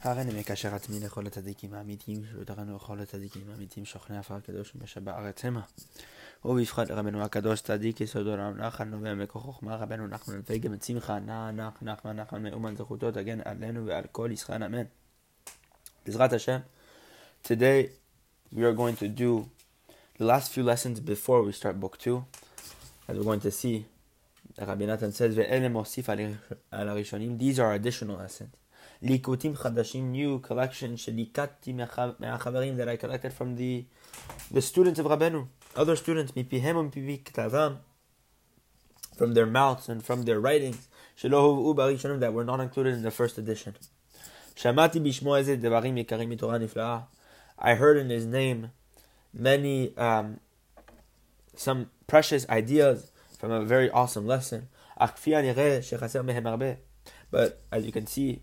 הריני מקשר עצמי לכל הצדיקים האמיתיים, שהותרנו לכל הצדיקים האמיתיים שוכני עפר הקדוש ומשב בארץ המה. ובפחד רבנו הקדוש צדיק יסוד עולם נחל נובע מכוח חוכמה רבנו נחמן אלפי את שמחה נע נח נחמן נחמן מאומן זכותו תגן עלינו ועל כל ישראל אמן. בעזרת השם, today we are going to do the last few lessons before we start book 2 as we're going to see Rabbi Nathan says ואלה מוסיף על הראשונים these are additional lessons Likutim Chadashim, new collection, Shelikati that I collected from the the students of Rabenu, other students, Mipihem Ktavam, from their mouths and from their writings, Shelohu that were not included in the first edition. Shamati Bishmo Devarim Yekarim I heard in his name many, um, some precious ideas from a very awesome lesson. But as you can see,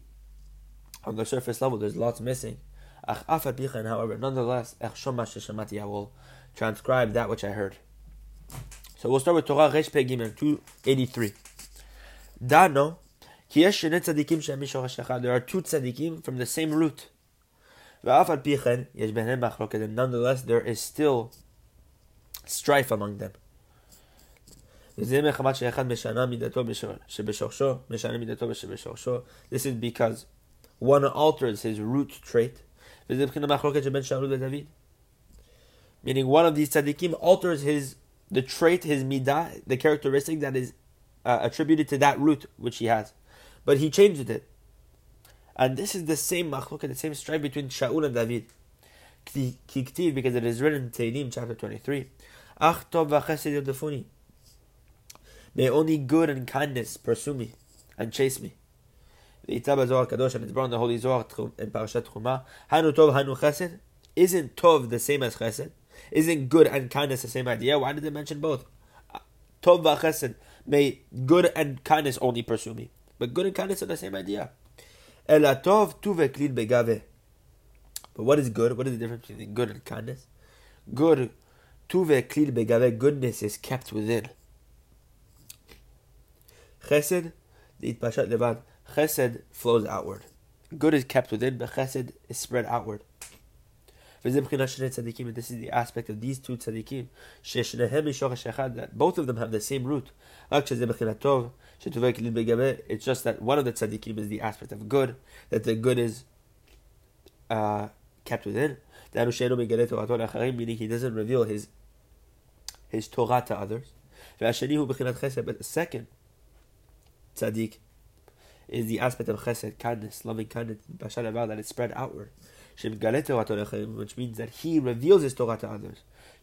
on the surface level, there's lots missing. However, nonetheless, I will transcribe that which I heard. So we'll start with Torah Resh Pegimel 283. Dano, there are two tzaddikim from the same root. And nonetheless, there is still strife among them. This is because one alters his root trait. Meaning one of these tzaddikim alters his the trait, his midah, the characteristic that is uh, attributed to that root which he has. But he changes it. And this is the same machlok, the same strife between Shaul and David. Kiktiv, because it is written in Tehillim chapter 23. Ach tov v'chesed May only good and kindness pursue me and chase me. V'ita Zohar Kadosh, and it's brought in the Holy Zohar in Parashat Chuma. Hanu Tov, Hanu Chesed. Isn't Tov the same as Chesed? Isn't good and kindness the same idea? Why did they mention both? Tov v'Chesed. May good and kindness only pursue me. But good and kindness are the same idea. Ela Tov tu v'klil begave. But what is good? What is the difference between good and kindness? Good, tu v'klil begave. Goodness is kept within. Chesed, the levad. Chesed flows outward. Good is kept within, but chesed is spread outward. This is the aspect of these two tzaddikim, that both of them have the same root. It's just that one of the tzaddikim is the aspect of good, that the good is uh, kept within. Meaning he doesn't reveal his his Torah to others. But the second tzaddik is the aspect of chesed, kindness, loving kindness, that is spread outward. Which means that he reveals his Torah to others.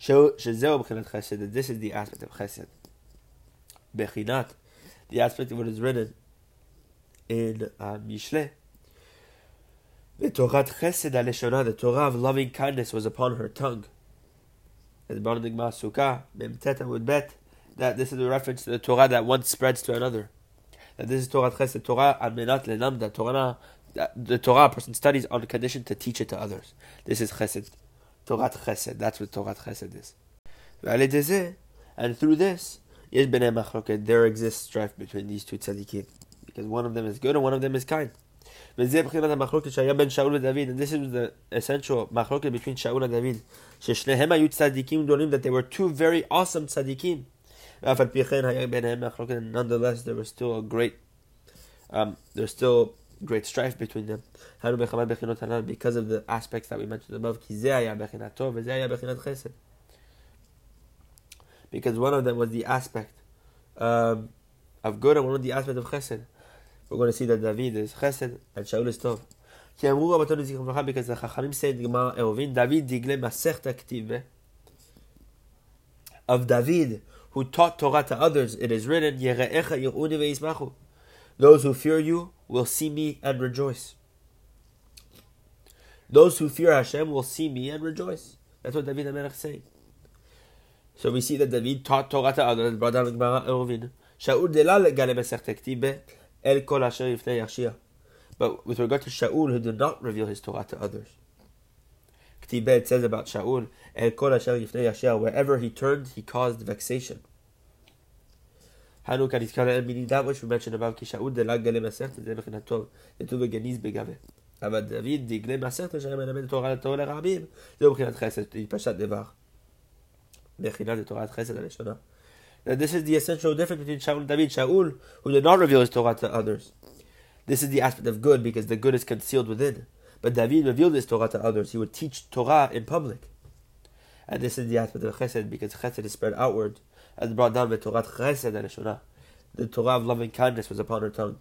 That this is the aspect of chesed. Bechinat, the aspect of what is written in uh, Mishle. The Torah chesed aleshona, the Torah of loving kindness was upon her tongue. As Barnadig Sukkah, Mem would bet that this is a reference to the Torah that one spreads to another that this is Torah Chesed, Torah Amenat Lenamda, Torah, the Torah a person studies on condition to teach it to others. This is Chesed, Torah Chesed. That's what Torah Chesed is. And through this, there exists strife between these two tzaddikim. Because one of them is good and one of them is kind. And this is the essential machloket between Shaul and David. That they were two very awesome tzaddikim. Nonetheless, there was still a great, um, there's still great strife between them. Because of the aspects that we mentioned above. Because one of them was the aspect um, of good and one of the aspect of chesed. We're going to see that David is chesed and Shaul is tov. Because the Chachamim Gemara Eruvin, David digle ktiv of David who taught Torah to others, it is written, Those who fear you will see me and rejoice. Those who fear Hashem will see me and rejoice. That's what David HaMelech is saying. So we see that David taught Torah to others, brought down Eruvin. But with regard to Shaul, who did not reveal his Torah to others. Ktibet says about Shaul, wherever he turned, he caused vexation. Hanu meaning that which we mentioned about Kishaud de la Gale Masert, the Tov, the Tuve Ganiz Begave. אבל דוד דגלי מעשרת אשר מלמד את תורה לתורה לרבים, זהו מבחינת חסד, היא פשט דבר. מבחינת תורת חסד הראשונה. That this is the essential difference between Shaul and David. Shaul, who did not reveal his Torah to others. This is the aspect of good because the good is concealed within. But David revealed this Torah to others. He would teach Torah in public. And this is the aspect of chesed, because chesed is spread outward and brought down with Torah chesed and Shonah. The Torah of loving kindness was upon her tongue.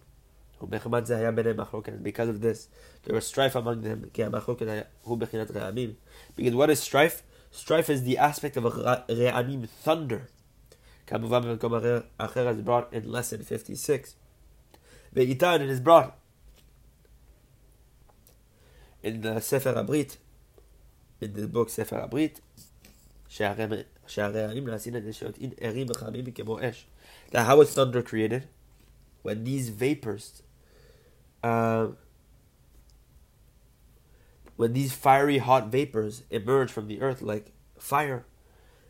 Because of this, there was strife among them. Because what is strife? Strife is the aspect of a re'anim, thunder. As brought in lesson 56. Ve'itan, is brought in the ספר הברית, in the book ספר הברית, שהרעמים נעשים על ידי ערים וחמים כמו אש. That how was thunder created? When these vapors, uh, when these fiery hot vapors emerge from the earth like fire,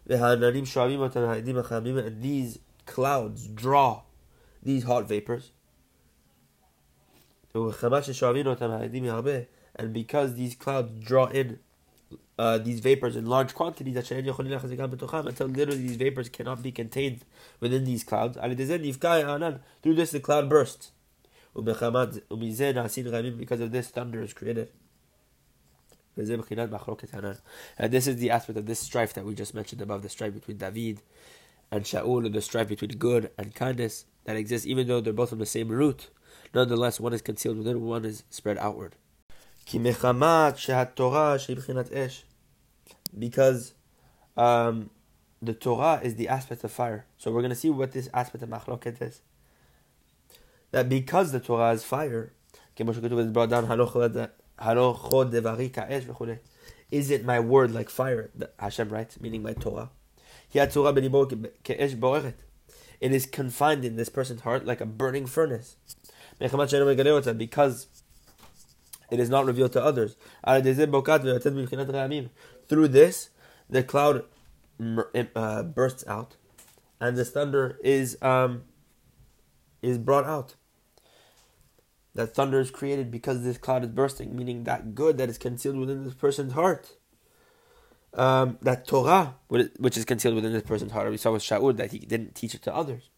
and these clouds draw these hot vapors. And because these clouds draw in uh, these vapors in large quantities, until literally these vapors cannot be contained within these clouds. Through this, the cloud bursts. Because of this, thunder is created. And this is the aspect of this strife that we just mentioned above the strife between David and Shaul, and the strife between good and kindness that exists, even though they're both from the same root. Nonetheless, one is concealed within, one is spread outward. Because um, the Torah is the aspect of fire. So we're going to see what this aspect of machloket is. That because the Torah is fire, is it my word like fire? Hashem writes, meaning my Torah. It is confined in this person's heart like a burning furnace. Because it is not revealed to others. Through this, the cloud uh, bursts out, and the thunder is um, is brought out that thunder is created because this cloud is bursting, meaning that good that is concealed within this person's heart. Um, that Torah, which is concealed within this person's heart, we saw with Shaul that he didn't teach it to others.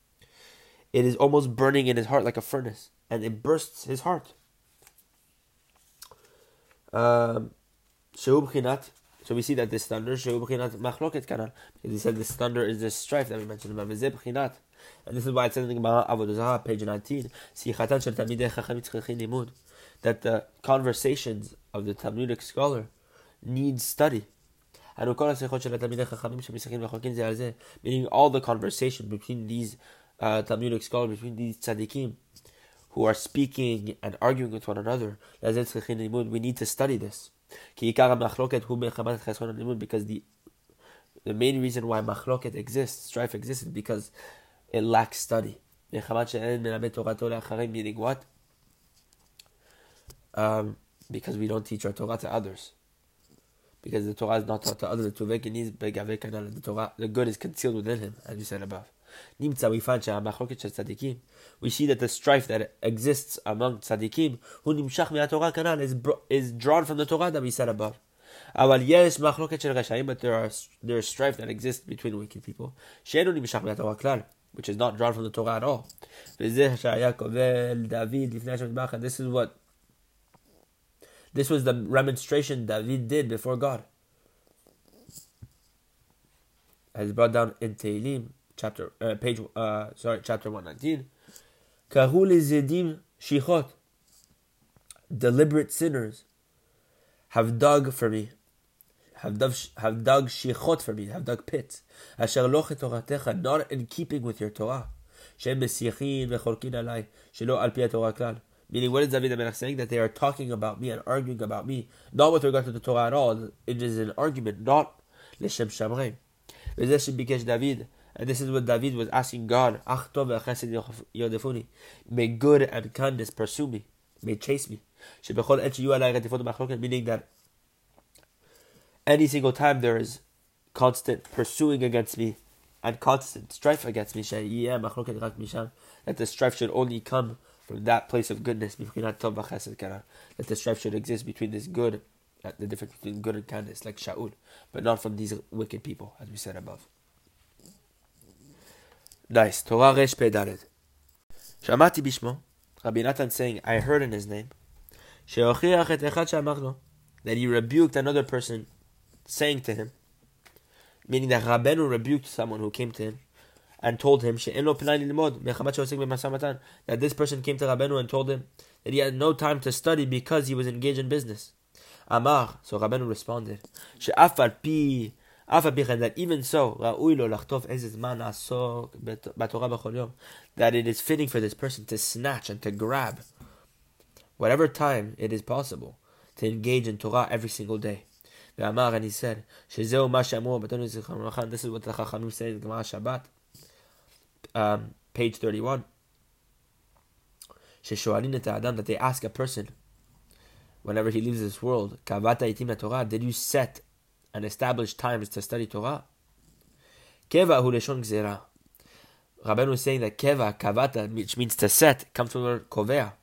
It is almost burning in his heart like a furnace, and it bursts his heart. Um, so we see that this thunder, machloket kanal, because he said this thunder is this strife that we mentioned about. And this is why it says in the Gemara Avodah page 19, that the conversations of the Talmudic scholar need study. Meaning all the conversation between these uh, Talmudic scholars, between these tzaddikim, who are speaking and arguing with one another, we need to study this. Because the the main reason why machloket exists, strife exists, is because it lacks study. Meaning what? Um, because we don't teach our Torah to others. Because the Torah is not taught to others. The the good is concealed within him, as we said above. We find we see that the strife that exists among tzaddikim, is, is drawn from the Torah that we said above. but there are there is strife that exists between wicked people which is not drawn from the Torah at all. This is what this was the remonstration David did before God. As brought down in Tehillim, chapter uh, page uh, sorry, chapter one nineteen. Kahul zedim shichot. Deliberate sinners have dug for me have dug, have dug shichot for me, have dug pits. Asher loch toratecha, not in keeping with your Torah. Shem mesiyachin vecholkin alai, shelo al pi Torah klal. Meaning, what is David HaMelech saying? That they are talking about me and arguing about me, not with regard to the Torah at all. It is an argument, not l'shem shamrein. Bikesh David, and this is what David was asking God. May good and kindness pursue me, may chase me. Meaning that any single time there is constant pursuing against me and constant strife against me, that the strife should only come from that place of goodness, that the strife should exist between this good, uh, the difference between good and kindness, like Shaul, but not from these wicked people, as we said above. Nice. Torah Resh Pedalet. Shamati Bishmo, Rabbi Natan saying, I heard in his name, that he rebuked another person, saying to him, meaning that Rabbeinu rebuked someone who came to him, and told him that this person came to Rabbeinu and told him that he had no time to study because he was engaged in business. Amar, so Rabbeinu responded, even so, that it is fitting for this person to snatch and to grab whatever time it is possible to engage in Torah every single day. And he said, this is what the Chachamim say in Gemara Shabbat um, page 31, that they ask a person whenever he leaves this world, Torah, did you set and established times to study Torah? Keva hu leshon gzera. Rabbeinu is saying that keva, kavata, which means to set, comes from the word kovea.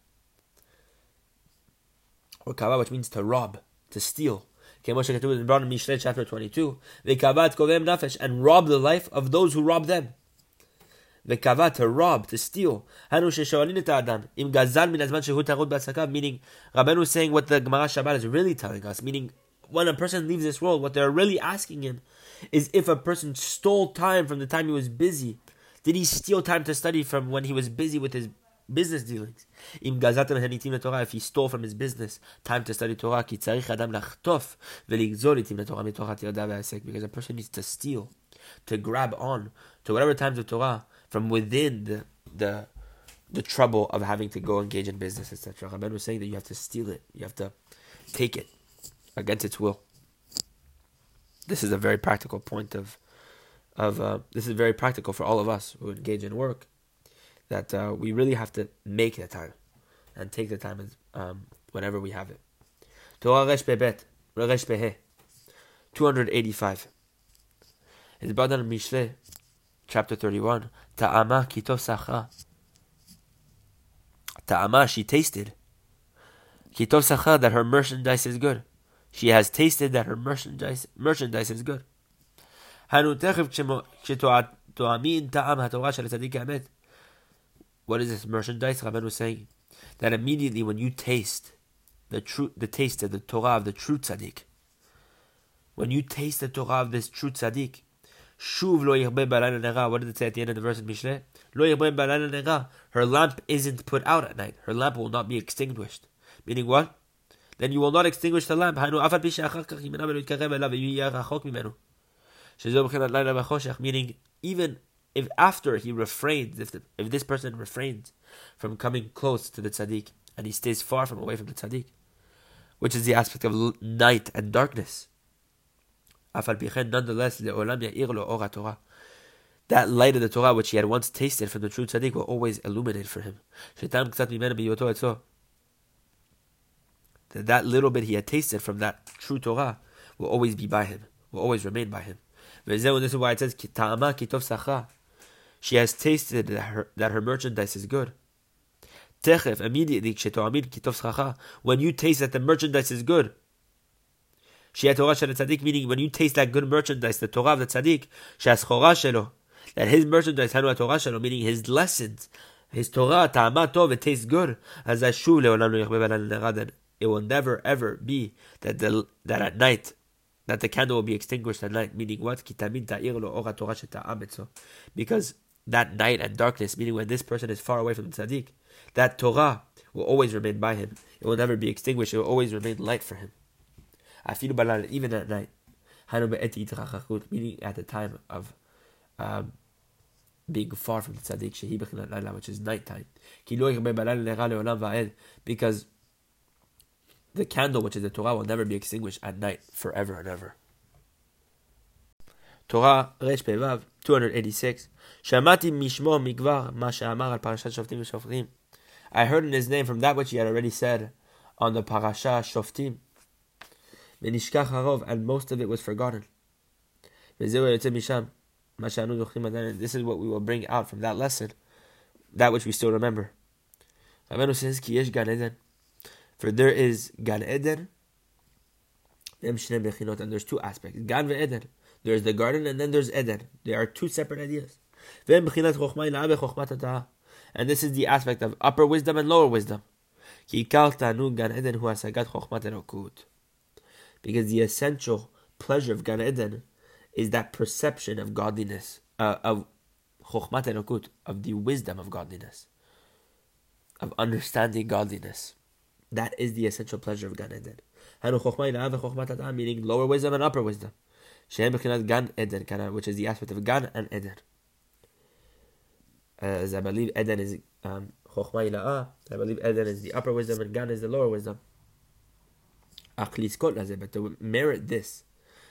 Or kava, which means to rob, to steal. in chapter 22. And rob the life of those who rob them v'kava, to rob, to steal. Hanu sheshoalin et adam, im gazal min azman shehu tarud b'asakav, meaning, is saying what the Gemara Shabbat is really telling us, meaning, when a person leaves this world, what they're really asking him is if a person stole time from the time he was busy, did he steal time to study from when he was busy with his business dealings? If he stole from his business time to study Torah, adam because a person needs to steal, to grab on to whatever times of Torah from within the the, the trouble of having to go engage in business, etc. Rabban was saying that you have to steal it, you have to take it against its will. This is a very practical point of of uh, this is very practical for all of us who engage in work. That uh, we really have to make the time and take the time um, whenever we have it. Torah Resh Bebet, Resh Behe, 285. It's Badan Mishle, chapter 31. Ta'ama kitov Ta'ama, she tasted. Kitov that her merchandise is good. She has tasted that her merchandise merchandise is good. What is this merchandise? Rabban was saying that immediately when you taste the true, the taste of the Torah of the true tzaddik, when you taste the Torah of this true tzaddik, Shuv lo nera. What did it say at the end of the verse in Mishle? Lo nera. Her lamp isn't put out at night. Her lamp will not be extinguished. Meaning what? Then you will not extinguish the lamp. Meaning, even if after he refrains, if, the, if this person refrains from coming close to the tzaddik, and he stays far from away from the tzaddik, which is the aspect of night and darkness, nonetheless. That light of the Torah which he had once tasted from the true tzaddik will always illuminate for him. That that little bit he had tasted from that true Torah will always be by him, will always remain by him. This is why it says, She has tasted that her, that her merchandise is good. immediately, when you taste that the merchandise is good, Shia Torah shel meaning when you taste that good merchandise, the Torah of the tzaddik, she'aschora shelo, that his merchandise, hanu Torah shelo, meaning his lessons, his Torah, it tastes good, as ashu le'olam lo that it will never ever be that the, that at night, that the candle will be extinguished at night, meaning what? Because that night and darkness, meaning when this person is far away from the tzaddik, that Torah will always remain by him. It will never be extinguished. It will always remain light for him. Even at night. Meaning at the time of um, being far from the tzaddik, which is nighttime. Because the candle, which is the Torah, will never be extinguished at night forever and ever. Torah Resh Pevav 286 Shamati Mishmo Migvar Ma She'amar al Parashat Shoftim Shoftim I heard in his name from that which he had already said on the Parasha Shoftim and most of it was forgotten. This is what we will bring out from that lesson, that which we still remember. Rabbeinu says, Ki yesh Gan Eden. For there is Gan Eden, and there's two aspects. Gan ve'Eden. There's the garden and then there's Eden. There are two separate ideas. And this is the aspect of upper wisdom and lower wisdom. Because the essential pleasure of Gan Eden is that perception of godliness, uh, of chokhmat of the wisdom of godliness, of understanding godliness. That is the essential pleasure of Gan Eden. Meaning lower wisdom and upper wisdom. Gan Eden, which is the aspect of Gan and Eden. As I believe Eden is um, I believe Eden is the upper wisdom and Gan is the lower wisdom. But to merit this,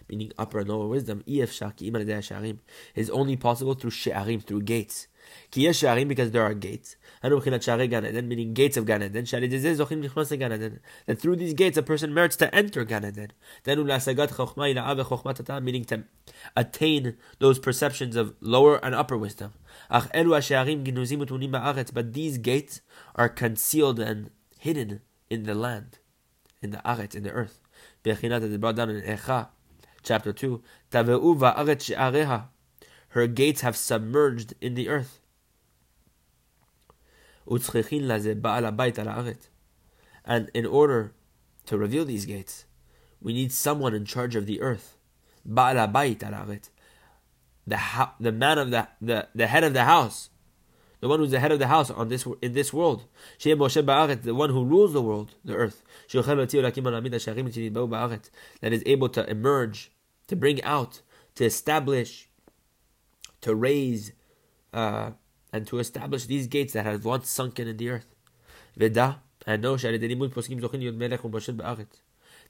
meaning upper and lower wisdom, is only possible through she'arim, through gates. Because there are gates. Meaning gates of Gan Eden. That through these gates a person merits to enter Gan Eden. Meaning to attain those perceptions of lower and upper wisdom. But these gates are concealed and hidden in the land, in the aret, in the earth. brought down in Echa, chapter 2. Her gates have submerged in the earth. And in order to reveal these gates, we need someone in charge of the earth. The, the man of the, the, the head of the house. The one who's the head of the house on this in this world. The one who rules the world, the earth. That is able to emerge, to bring out, to establish, to raise, uh, and to establish these gates that have once sunken in the earth. Veda,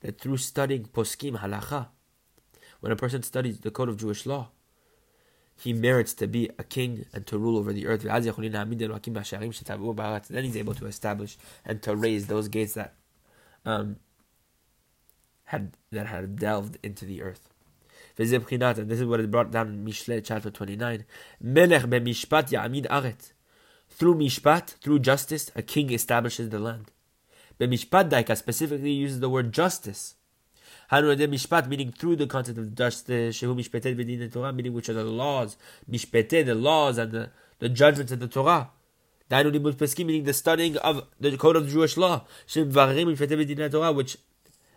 that through studying poskim halacha, when a person studies the code of Jewish law, he merits to be a king and to rule over the earth. Then he's able to establish and to raise those gates that um, had that had delved into the earth. And this is what is brought down in Mishle chapter 29. Melech b'mishpat ya'amid aret. Through mishpat, through justice, a king establishes the land. B'mishpat daika specifically uses the word justice. Hanu mishpat meaning through the concept of justice, shehu mishpetet b'din Torah, meaning which are the laws, mishpetet, the laws and the, the judgments of the Torah. Meaning the studying of the code of Jewish law, which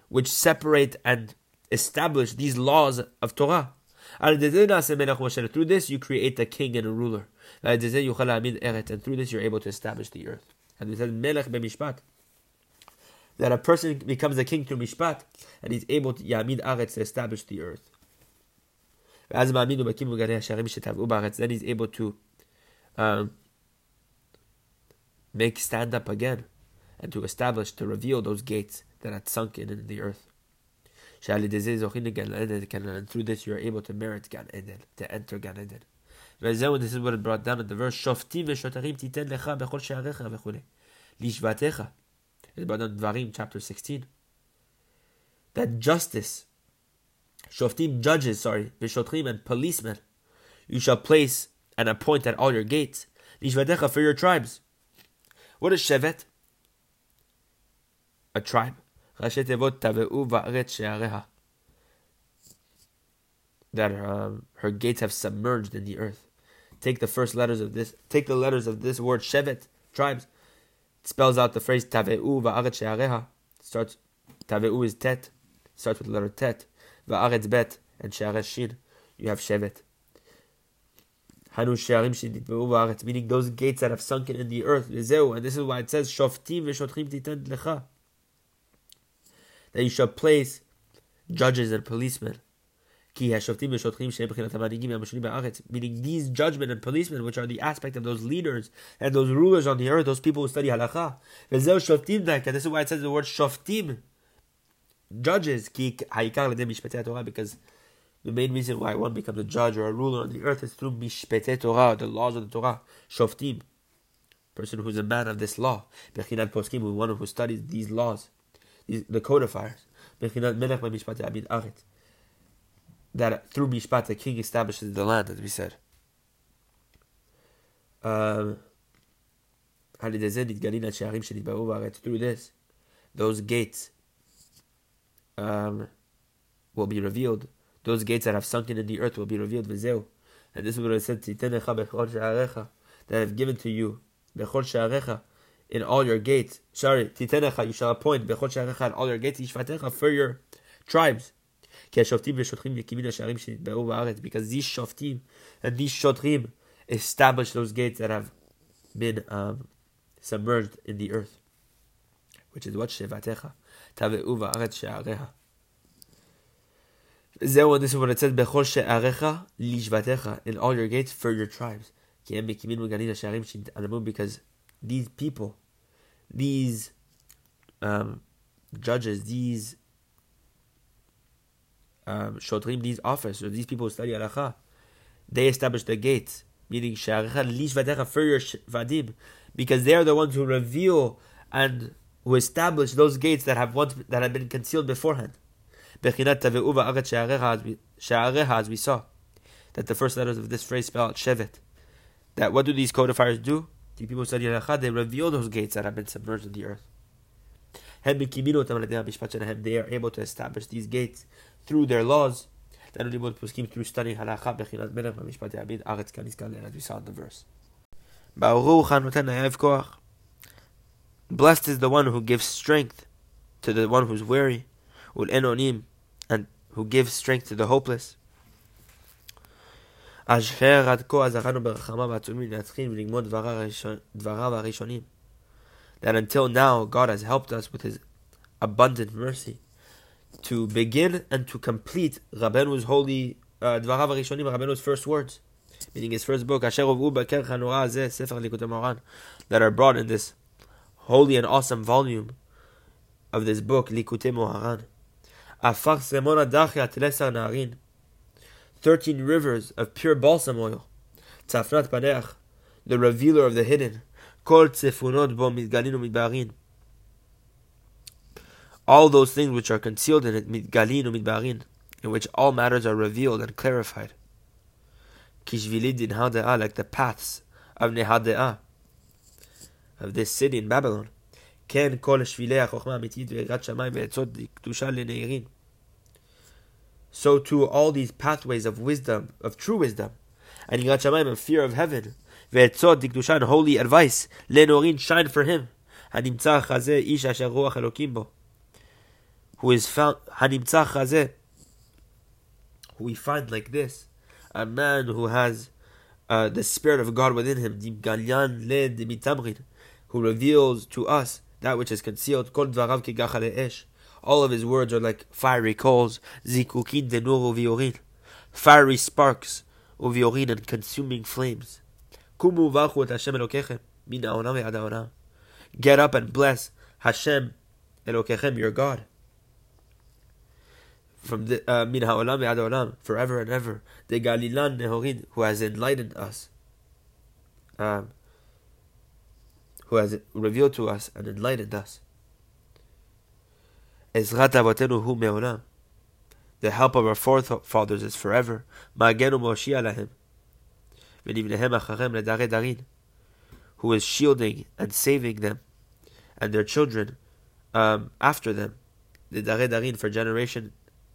which separate and establish these laws of Torah. Through this, you create a king and a ruler. And through this, you're able to establish the earth. And we said, Melech b'mishpat. That a person becomes a king through mishpat, and he's able to yamid aretz to establish the earth. Then he's able to um, make stand up again, and to establish, to reveal those gates that had sunken in the earth. And through this you are able to merit Gan Eden, to enter Gan Eden. This is what it brought down in the verse, Shoftim v'shotarim titen lecha bechol she'arecha v'chule. Lishvatecha. It's brought down Dvarim, chapter 16. That justice, Shoftim, judges, sorry, v'shotrim, and policemen, you shall place and appoint at all your gates. Lishvatecha, for your tribes. What is Shevet? A tribe. ראשי תיבות תבעו בארץ שעריה. That um, her gates have submerged in the earth. Take the first letters of this. Take the letters of this word Shevet, tribes. It spells out the phrase Taveu va'aretz she'areha. Starts Taveu is Tet. Starts with the letter Tet. Va'aretz Bet and she'aresh Shin. You have Shevet. Hanu she'arim shenitbeu va'aretz. Meaning those gates that have sunken in the earth. And this is why it says Shoftim v'shotrim titan lecha that you shall place judges and policemen. Meaning these judgment and policemen, which are the aspect of those leaders and those rulers on the earth, those people who study halacha. This is why it says the word shoftim, judges, because the main reason why one becomes a judge or a ruler on the earth is through mishpete Torah, the laws of the Torah. Shoftim, person who's a man of this law. One who studies these laws the codifiers. That through Mishpat the king establishes the land, as we said. Um, through this, those gates um, will be revealed. Those gates that have sunken in the earth will be revealed. And this is what it said, that I have given to you in all your gates. Sorry, titenecha, you shall appoint in all your gates for your tribes. Because these shoftim and these shotrim establish those gates that have been um, submerged in the earth, which is what shevatecha tave'u va'aret she'areha. Zeh, this is what it says, Bechol she'arecha lishvatecha, in all your gates for your tribes. Because these people, these um, judges, these um, shotrim, these officers, these people who study halacha, they establish the gates, meaning because they are the ones who reveal and who establish those gates that have once that have been concealed beforehand. As we saw, that the first letters of this phrase spell out shevet. That what do these codifiers do? The people study halacha, they reveal those gates that have been submerged in the earth. They are able to establish these gates through their laws. through studying halacha, the verse. Blessed is the one who gives strength to the one who's weary, and who gives strength to the hopeless. That until now God has helped us with His abundant mercy. To begin and to complete Rabbenu's holy uh, Dvarav Arishonim, Rabbenu's first words, meaning his first book, that are brought in this holy and awesome volume of this book, Likutei Moharan Thirteen rivers of pure balsam oil. Tzafnat Paneach, the revealer of the hidden. Kol tzefunot bo midgalin midbarin. All those things which are concealed in it, midgalin midbarin, in which all matters are revealed and clarified. Kishvilid in Hade'ah, like the paths of Nehade'ah, of this city in Babylon. כן כל שבילי החוכמה האמיתית ויראת שמיים ועצות קדושה לנעירים. So too all these pathways of wisdom, of true wisdom, and yirat shamayim and fear of heaven, ve'etzot dikdushan holy advice, lenorin shine for him, hanimtzah chazeh ish asher ruach elokim bo, who is found hanimtzah chazeh, who we find like this, a man who has uh, the spirit of God within him, dimgalyan le who reveals to us that which is concealed, kol dvarav ki esh, all of his words are like fiery coals, zikukin denur uviorin, fiery sparks, uviorin and consuming flames. Kumu vachu et Hashem Elokechem, min ha'olam ve'ad Get up and bless Hashem Elokechem, your God. From the uh, min ha'olam ve'ad ha'olam, forever and ever. The Galilan Nehorin, who has enlightened us. Um, who has revealed to us and enlightened us. Ezrat Avotenu hu me'olam. The help of our forefathers is forever. Ma'agenu Moshia lahim. V'nivnehem acharem ledare darin. Who is shielding and saving them and their children um, after them. The dare darin for generation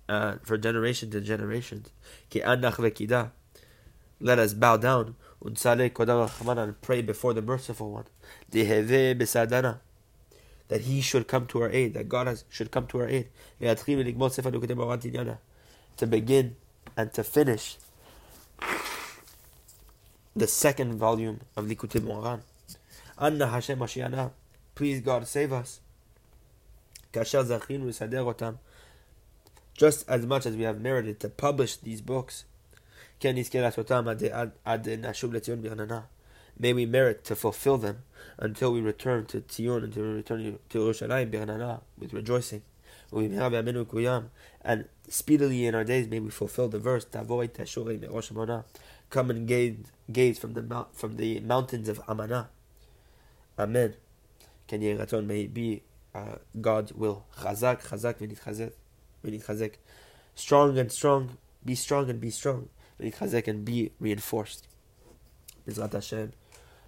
uh, for generation to generations. Ki anach v'kida. Let us bow down and pray before the merciful one. Besadana that He should come to our aid, that God has, should come to our aid. To begin and to finish the second volume of Likutei Moharan. Anna Hashem please God save us. Just as much as we have merited to publish these books. May we merit to fulfill them until we return to Tzion, until we return to Yerushalayim with rejoicing. And speedily in our days may we fulfill the verse Come and gaze, gaze from the from the mountains of Amana. Amen. Can Yeraton may be uh, God's will. Chazak, chazak, v'nitchazek. Strong and strong, be strong and be strong. V'nitchazek and be reinforced. Bezrat Hashem.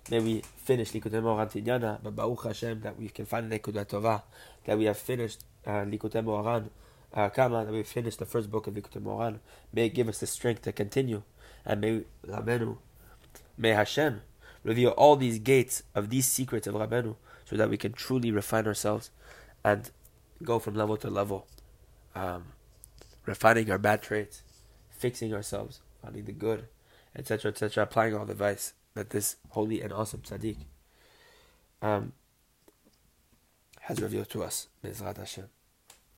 May we finish Likutei Tinyana, but Baruch Hashem that we can find Nekudat Tova, that we have finished uh, Likutei Moharan uh, Kama, that we finished the first book of Likutei Moharan. May it give us the strength to continue, and may Rabenu, may Hashem reveal all these gates of these secrets of Rabenu, so that we can truly refine ourselves and go from level to level, um, refining our bad traits, fixing ourselves, finding the good, etc., etc., applying all the advice that this holy and awesome tzaddik um, has revealed to us. Bezrat Hashem.